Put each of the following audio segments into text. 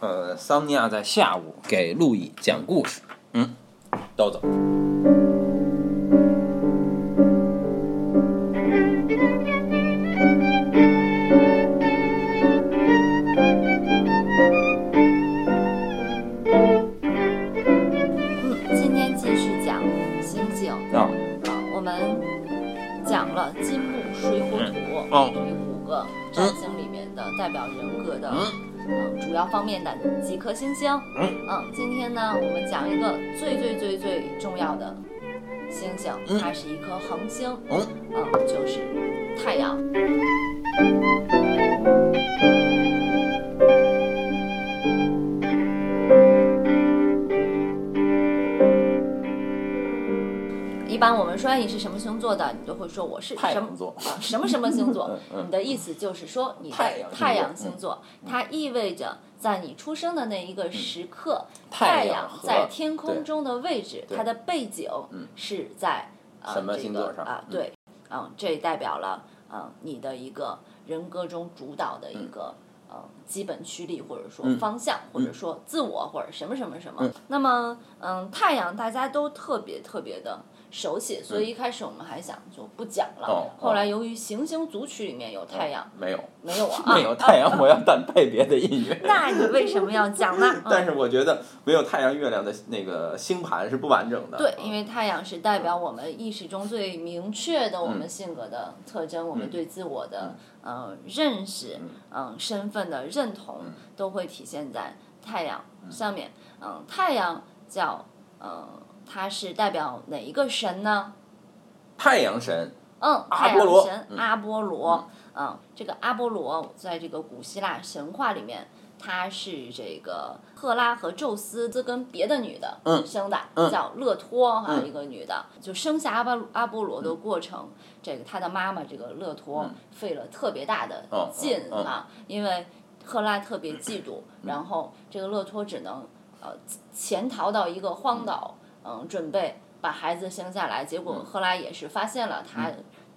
呃，桑尼亚在下午给路易讲故事。嗯，都走。嗯，今天继续讲星星啊，啊，我们讲了金木水火土哦这五个占星里面的代表人格的嗯主要方面的几颗星星。嗯今天呢，我们讲一个最最最最重要的星星，嗯它是一颗恒星，嗯嗯，就是太阳。说哎你是什么星座的，你都会说我是什么太阳座。啊什么什么星座。你的意思就是说你的太阳星座它意味着在你出生的那一个时刻，太阳在天空中的位置，它的背景嗯是在呃什么这星座上？个啊？嗯。对，嗯，这代表了嗯你的一个人格中主导的一个。呃，基本驱力，或者说嗯。方向，或者说自我，或者什么什么什么。嗯。那么，嗯，太阳大家都特别特别的熟悉，所嗯以一开始我们还想就不讲了。哦后来由于行星组曲里面有太阳，没有，没有啊，没有太阳，我要单配别的音乐。那你为什么要讲呢？但嗯是我觉得没有太阳、月亮的那个星盘是不完整的。对，因为太阳是代表我们意识中最明确的我嗯们性格的特征，我们对自我的呃认识，嗯，身份的认同，都会体现在太阳上面。嗯，太阳叫呃，它是代表哪一个神呢？太阳神，嗯，太阿波罗。阳神阿波罗。嗯，这个阿波罗在这个古希腊神话里面，他是这个赫拉和宙斯这跟别的女的嗯。生的，嗯。叫勒托哈、嗯一个女的，就生下阿波阿波罗的过程，这个他的妈妈这个勒托嗯。费了特别大的哦劲哦。啊，因为赫拉特别嫉妒，嗯。然后这个勒托只能呃潜逃到一个荒岛，嗯，准备把孩子生下来，结嗯。果后来也是发现了他。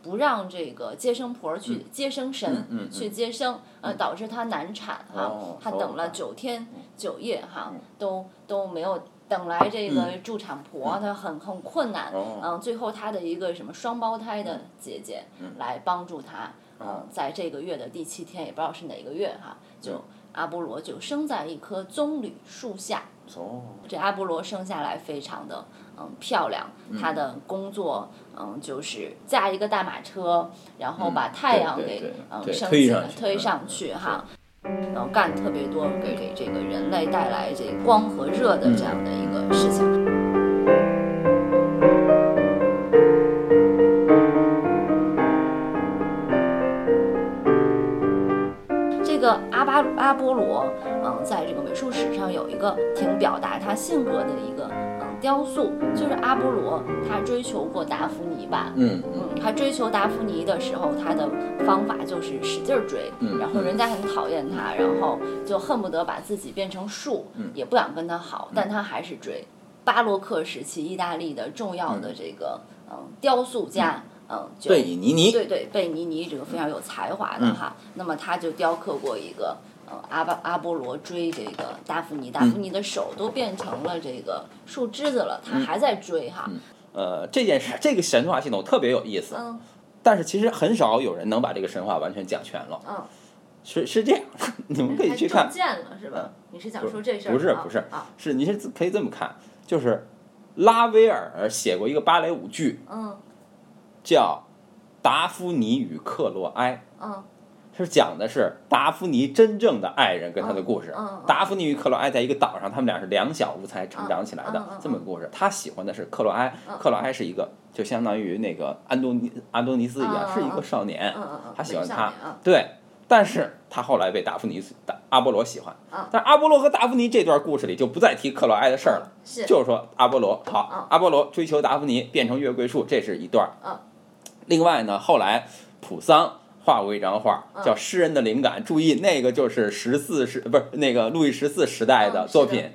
不让这个接生婆去接生神、嗯嗯去接生，呃，导致他难产哈、哦她等了哦九天九夜哈、嗯。都都没有等来这个助产婆，她很很困难，哦。嗯，最后她的一个什么双胞胎的姐姐来帮助她，嗯哦，在这个月的第七天，也不知道是哪个月哈，就嗯阿波罗就生在一棵棕榈树下，哦，这阿波罗生下来非常的嗯漂亮，他的工作嗯就是驾一个大马车，然后把太阳给嗯升起来推上去哈，然后干特别多给给这个人类带来这光和热的这样的一个事情。这个阿巴阿波罗，嗯，在这个美术史上有一个挺表达他性格的一个嗯雕塑，就是阿波罗他追求过达芙妮吧，嗯嗯嗯，他追求达芙妮的时候，他的方法就是使劲儿追，嗯然后人家很讨厌他，然后就恨不得把自己变成树，嗯也不想跟他好，但他还是追。巴洛克时期意大利的重要的这个嗯雕塑家，嗯，就贝尼尼，对对，贝尼尼这个非常有才华的哈，那么他就雕刻过一个。呃，阿巴阿波罗追这个达芙妮，达芙妮的手都变成了这个树枝子了，他还在追哈。呃，这件事这个神话系统特别有意思，嗯但是其实很少有人能把这个神话完全讲全了。嗯，是是这样，你们可以去看还中，箭了是吧？你是想说这事儿？啊不是不是啊，是你是可以这么看，就是拉威尔写过一个芭蕾舞剧，嗯叫《达芙妮与克洛埃》。嗯是讲的是达芙妮真正的爱人跟她的故事。达芙妮与克洛埃在一个岛上，他们俩是两小无猜成长起来的、这么个故事。他喜欢的是克洛埃，克洛埃是一个就相当于那个安东尼安东尼斯一样，是一个少年，他喜欢他。对。但是他后来被达芙妮达阿波罗喜欢，嗯但阿波罗和达芙妮这段故事里就不再提克洛埃的事儿了，是就是说阿波罗好嗯，阿波罗追求达芙妮变成月桂树，这是一段另外呢，后来普桑画过一张画，嗯叫《诗人的灵感》。注意，那个就是十四世不是那个路易十四时代的嗯作品，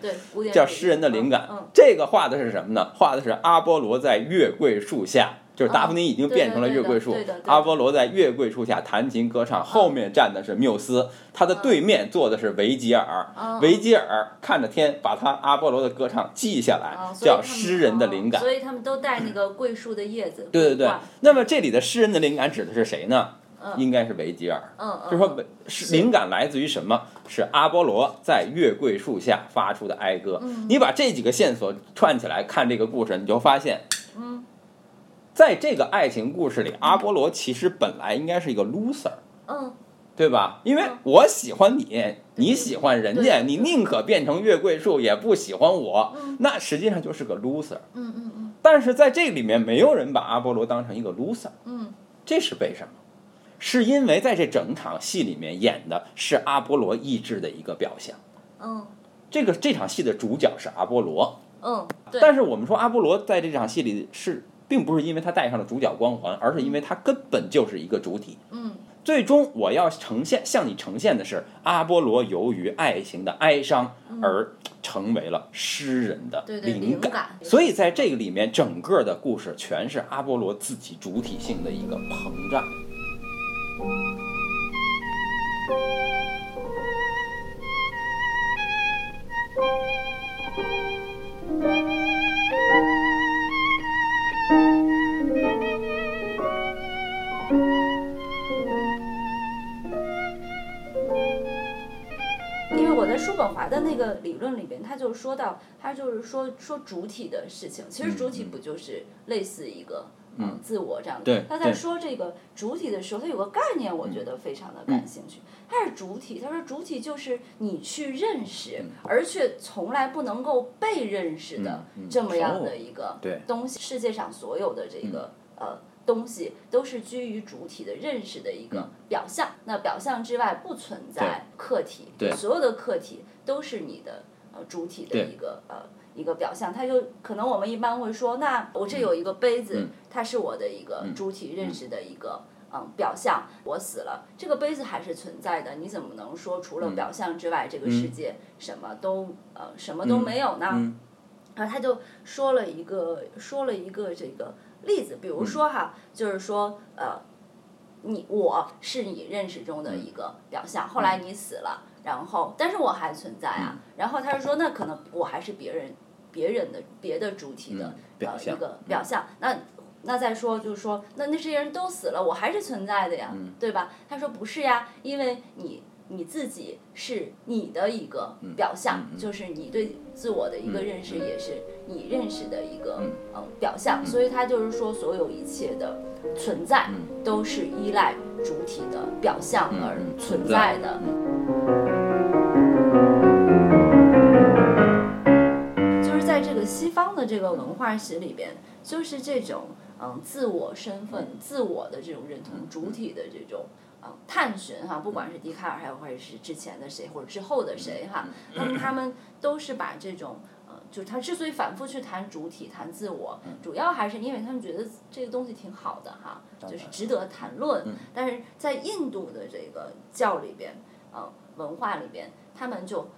叫《诗人的灵感》这个画的是什么呢？画的是阿波罗在月桂树下就是达芙妮已经变成了月桂树，阿波罗在月桂树下弹琴歌唱，后面站的是缪斯，他的对面坐的是维吉尔，维吉尔看着天，把他阿波罗的歌唱记下来，叫诗人的灵感。所以他们都带那个桂树的叶子。对对对。那么这里的诗人的灵感指的是谁呢？应该是维吉尔。嗯就是说，灵感来自于什么？是阿波罗在月桂树下发出的哀歌。你把这几个线索串起来看这个故事，你就发现，嗯，在这个爱情故事里，阿波罗其实本来应该是一个 loser。嗯，对吧？因为我喜欢你，你喜欢人家，你宁可变成月桂树，也不喜欢我，那实际上就是个 loser。嗯嗯嗯。但是在这里面，没有人把阿波罗当成一个 loser。嗯，这是为什么？是因为在这整场戏里面演的是阿波罗意志的一个表象。嗯，这个这场戏的主角是阿波罗。嗯，但是我们说阿波罗在这场戏里是，并不是因为他戴上了主角光环，而是因为他根本就是一个主体。嗯，最终我要呈现向你呈现的是阿波罗由于爱情的哀伤而成为了诗人的灵感。所以在这个里面，整个的故事全是阿波罗自己主体性的一个膨胀。就说到，他就是说说主体的事情，其实主体不就是类似一个。嗯，自我这样的。他在说这个主体的时候，他有个概念，我觉得非常的感兴趣。他是主体，他说主体就是你去认识，而却从来不能够被认识的这么样的一个东西。世界上所有的这个呃东西，都是居于主体的认识的一个表象。那表象之外不存在客体，所有的客体都是你的呃主体的一个呃。一个表象，他就可能我们一般会说，那我这有一个杯子，它是我的一个主体认识的一个嗯表象。我死了，这个杯子还是存在的。你怎么能说除了表象之外，这个世界什么都呃什么都没有呢？然后他就说了一个说了一个这个例子，比如说哈，就是说呃，你我是你认识中的一个表象，后来你死了，然后但是我还存在啊。然后他就说，那可能我还是别人。别人的别的主体的呃一个表象，那那再说就是说，那那些人都死了，我还是存在的呀，对吧？他说不是呀，因为你你自己是你的一个表象，就是你对自我的一个认识，也是你认识的一个嗯。表象，所以他就是说，所有一切的存在都是依赖主体的表象而存在。的。西方的这个文化史里边，就是这种嗯自我身份、自我的这种认同、主体的这种嗯探寻哈，不管是笛卡尔，还有或者是之前的谁或者之后的谁哈，那么他们都是把这种呃，就是他之所以反复去谈主体、谈自我，主要还是因为他们觉得这个东西挺好的哈，就是值得谈论。但是在印度的这个教里边，嗯，文化里边，他们就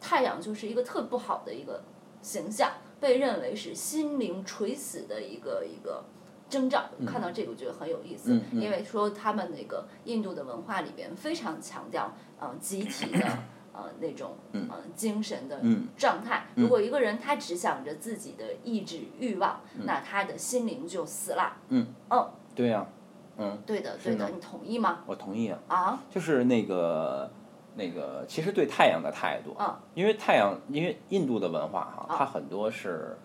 太阳就是一个特不好的一个。形象被认为是心灵垂死的一个一个征兆。看到这个，我觉得很有意思，因为说他们那个印度的文化里边非常强调呃集体的 呃那种呃精神的状态。如果一个人他只想着自己的意志欲望，那他的心灵就死了。嗯。嗯。对呀。嗯。对的，对的，你同意吗？我同意啊。啊。就是那个。那个其实对太阳的态度，因为太阳，因为印度的文化哈，它很多是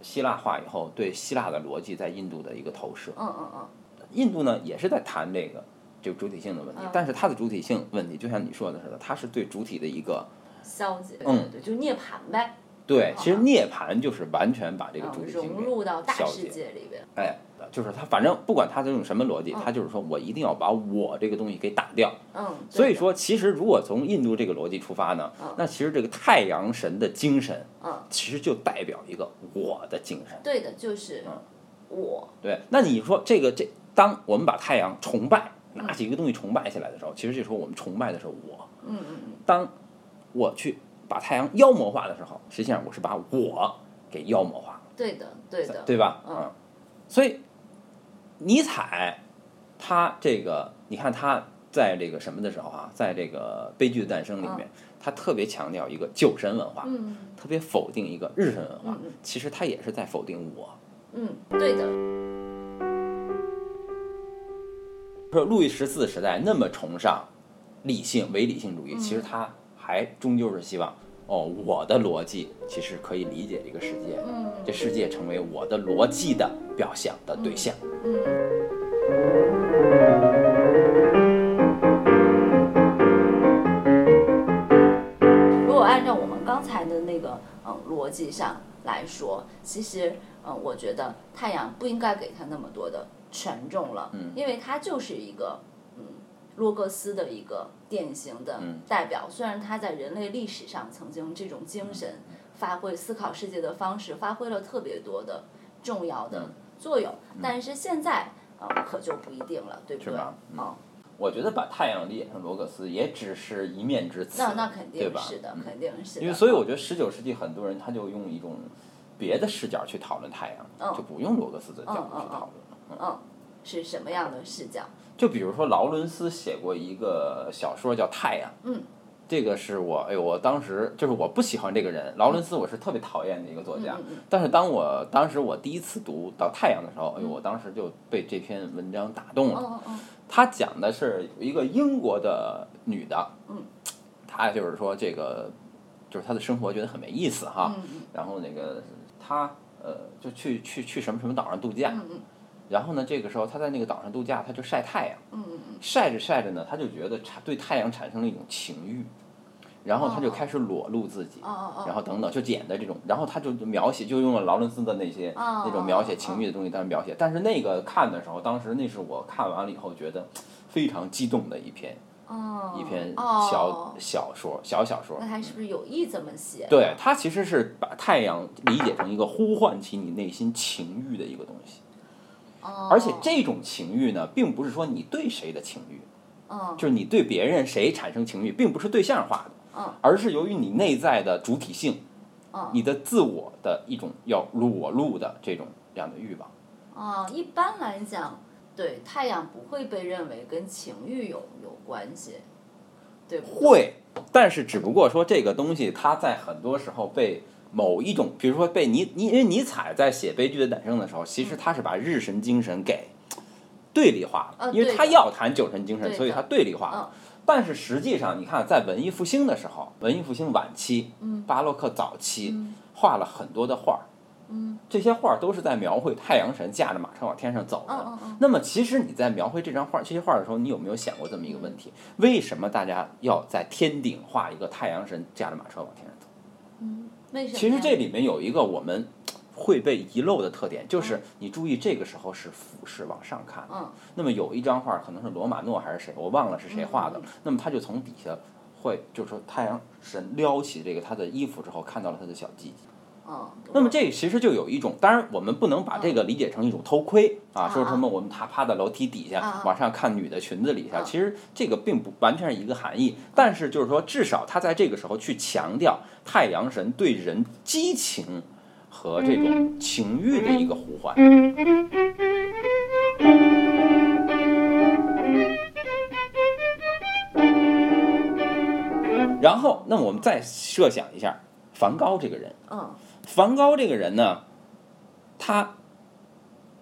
希腊化以后对希腊的逻辑在印度的一个投射。嗯嗯嗯。印度呢也是在谈这个这个主体性的问题，但是它的主体性问题就像你说的似的，它是对主体的一个消极。嗯，对，就涅槃呗。对，其实涅槃就是完全把这个主体性融入到大世界里边。哎。就是他，反正不管他是用什么逻辑，他就是说我一定要把我这个东西给打掉。嗯，所以说，其实如果从印度这个逻辑出发呢，那其实这个太阳神的精神，嗯，其实就代表一个我的精神。对的，就是我。对，那你说这个这，当我们把太阳崇拜，拿起一个东西崇拜起来的时候，其实这时候我们崇拜的是我。嗯嗯嗯。当我去把太阳妖魔化的时候，实际上我是把我给妖魔化。对的，对的，对吧？嗯，所以。尼采，他这个你看他在这个什么的时候啊，在这个悲剧的诞生里面，他特别强调一个酒神文化，特别否定一个日神文化。其实他也是在否定我。嗯，对的。说路易十四时代那么崇尚理性、唯理性主义，其实他还终究是希望。哦，我的逻辑其实可以理解这个世界，这世界成为我的逻辑的表象的对象。如果按照我们刚才的那个嗯逻辑上来说，其实嗯，我觉得太阳不应该给他那么多的权重了，因为它就是一个嗯。洛格斯的一个典型的代表，虽然他在人类历史上曾经这种精神发挥思考世界的方式发挥了特别多的重要的作用，但是现在呃可就不一定了，对不对？嗯，我觉得把太阳理解成罗格斯也只是一面之词，那那肯定是的，肯定是。因为所以我觉得十九世纪很多人他就用一种别的视角去讨论太阳，就不用罗格斯的角度去讨论了。嗯，是什么样的视角？就比如说劳伦斯写过一个小说叫《太阳》，嗯，这个是我哎呦，我当时就是我不喜欢这个人，劳伦斯我是特别讨厌的一个作家，但是当我当时我第一次读到《太阳》的时候，哎呦，我当时就被这篇文章打动了。他讲的是一个英国的女的，嗯，她就是说这个就是她的生活觉得很没意思哈，然后那个她呃就去去去什么什么岛上度假。然后呢，这个时候他在那个岛上度假，他就晒太阳，嗯晒着晒着呢，他就觉得产对太阳产生了一种情欲，然后他就开始裸露自己，然后等等就演的这种，然后他就描写，就用了劳伦斯的那些那种描写情欲的东西当描写，但是那个看的时候，当时那是我看完了以后觉得非常激动的一篇，一篇小小说小小说。那他是不是有意这么写？对他其实是把太阳理解成一个呼唤起你内心情欲的一个东西。而且这种情欲呢，并不是说你对谁的情欲，就是你对别人谁产生情欲，并不是对象化的，而是由于你内在的主体性，你的自我的一种要裸露的这种这样的欲望。啊，一般来讲，对太阳不会被认为跟情欲有有关系，对不？会，但是只不过说这个东西，它在很多时候被。某一种，比如说被尼尼，因为尼采在写《悲剧的诞生》的时候，其实他是把日神精神给对立化了，因为他要谈酒神精神，所以他对立化了。但是实际上，你看在文艺复兴的时候，文艺复兴晚期、巴洛克早期，画了很多的画儿，这些画儿都是在描绘太阳神驾着马车往天上走的。那么，其实你在描绘这张画、这些画的时候，你有没有想过这么一个问题？为什么大家要在天顶画一个太阳神驾着马车往天上走？嗯。其实这里面有一个我们会被遗漏的特点，就是你注意这个时候是俯视往上看。嗯。那么有一张画可能是罗马诺还是谁，我忘了是谁画的。那么他就从底下会，就是说太阳神撩起这个他的衣服之后，看到了他的小鸡鸡。嗯。那么这其实就有一种，当然我们不能把这个理解成一种偷窥啊，说什么我们他趴在楼梯底下往上看女的裙子底下，其实这个并不完全是一个含义。但是就是说，至少他在这个时候去强调。太阳神对人激情和这种情欲的一个呼唤。然后，那我们再设想一下，梵高这个人。嗯。梵高这个人呢，他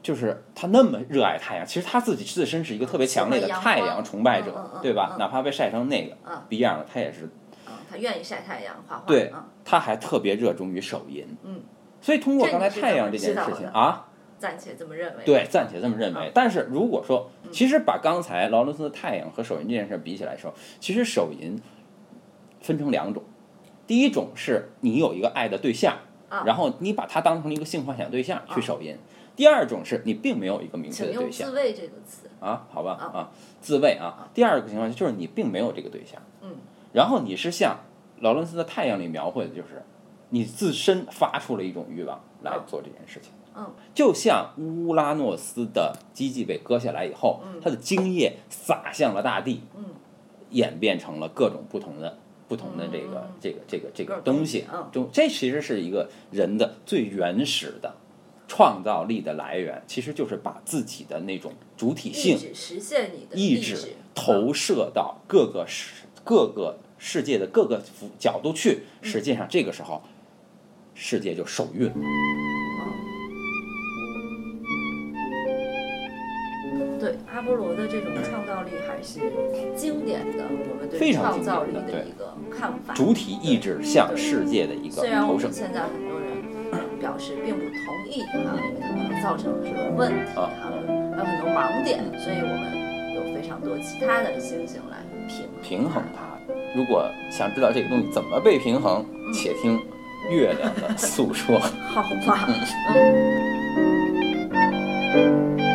就是他那么热爱太阳，其实他自己自身是一个特别强烈的太阳崇拜者，对吧？哪怕被晒成那个逼样了，他也是。他愿意晒太阳画画，对，他还特别热衷于手淫，嗯，所以通过刚才太阳这件事情啊，暂且这么认为，对，暂且这么认为。但是如果说，其实把刚才劳伦斯的太阳和手淫这件事比起来说，其实手淫分成两种，第一种是你有一个爱的对象，然后你把它当成一个性幻想对象去手淫；第二种是你并没有一个明确的对象。自慰这个词。啊，好吧啊，自慰啊。第二个情况就是你并没有这个对象，嗯。然后你是像劳伦斯的太阳里描绘的，就是你自身发出了一种欲望来做这件事情。嗯，就像乌拉诺斯的鸡鸡被割下来以后，它的精液洒向了大地，嗯，演变成了各种不同的、不同的这个、这个、这个、这个东西。嗯，就这其实是一个人的最原始的创造力的来源，其实就是把自己的那种主体性实现你的意志投射到各个世各个世界的各个角度去。实际上，这个时候世界就受孕。对阿波罗的这种创造力还是经典的，我们对创造力的一个看法。主体意志向世界的一个投射。虽然我们现在很多人表示并不同意啊，因为它可能造成了什么问题啊，还有很多盲点，所以我们有非常多其他的星星来平平衡它。如果想知道这个东西怎么被平衡，且听月亮的诉说。好吧。嗯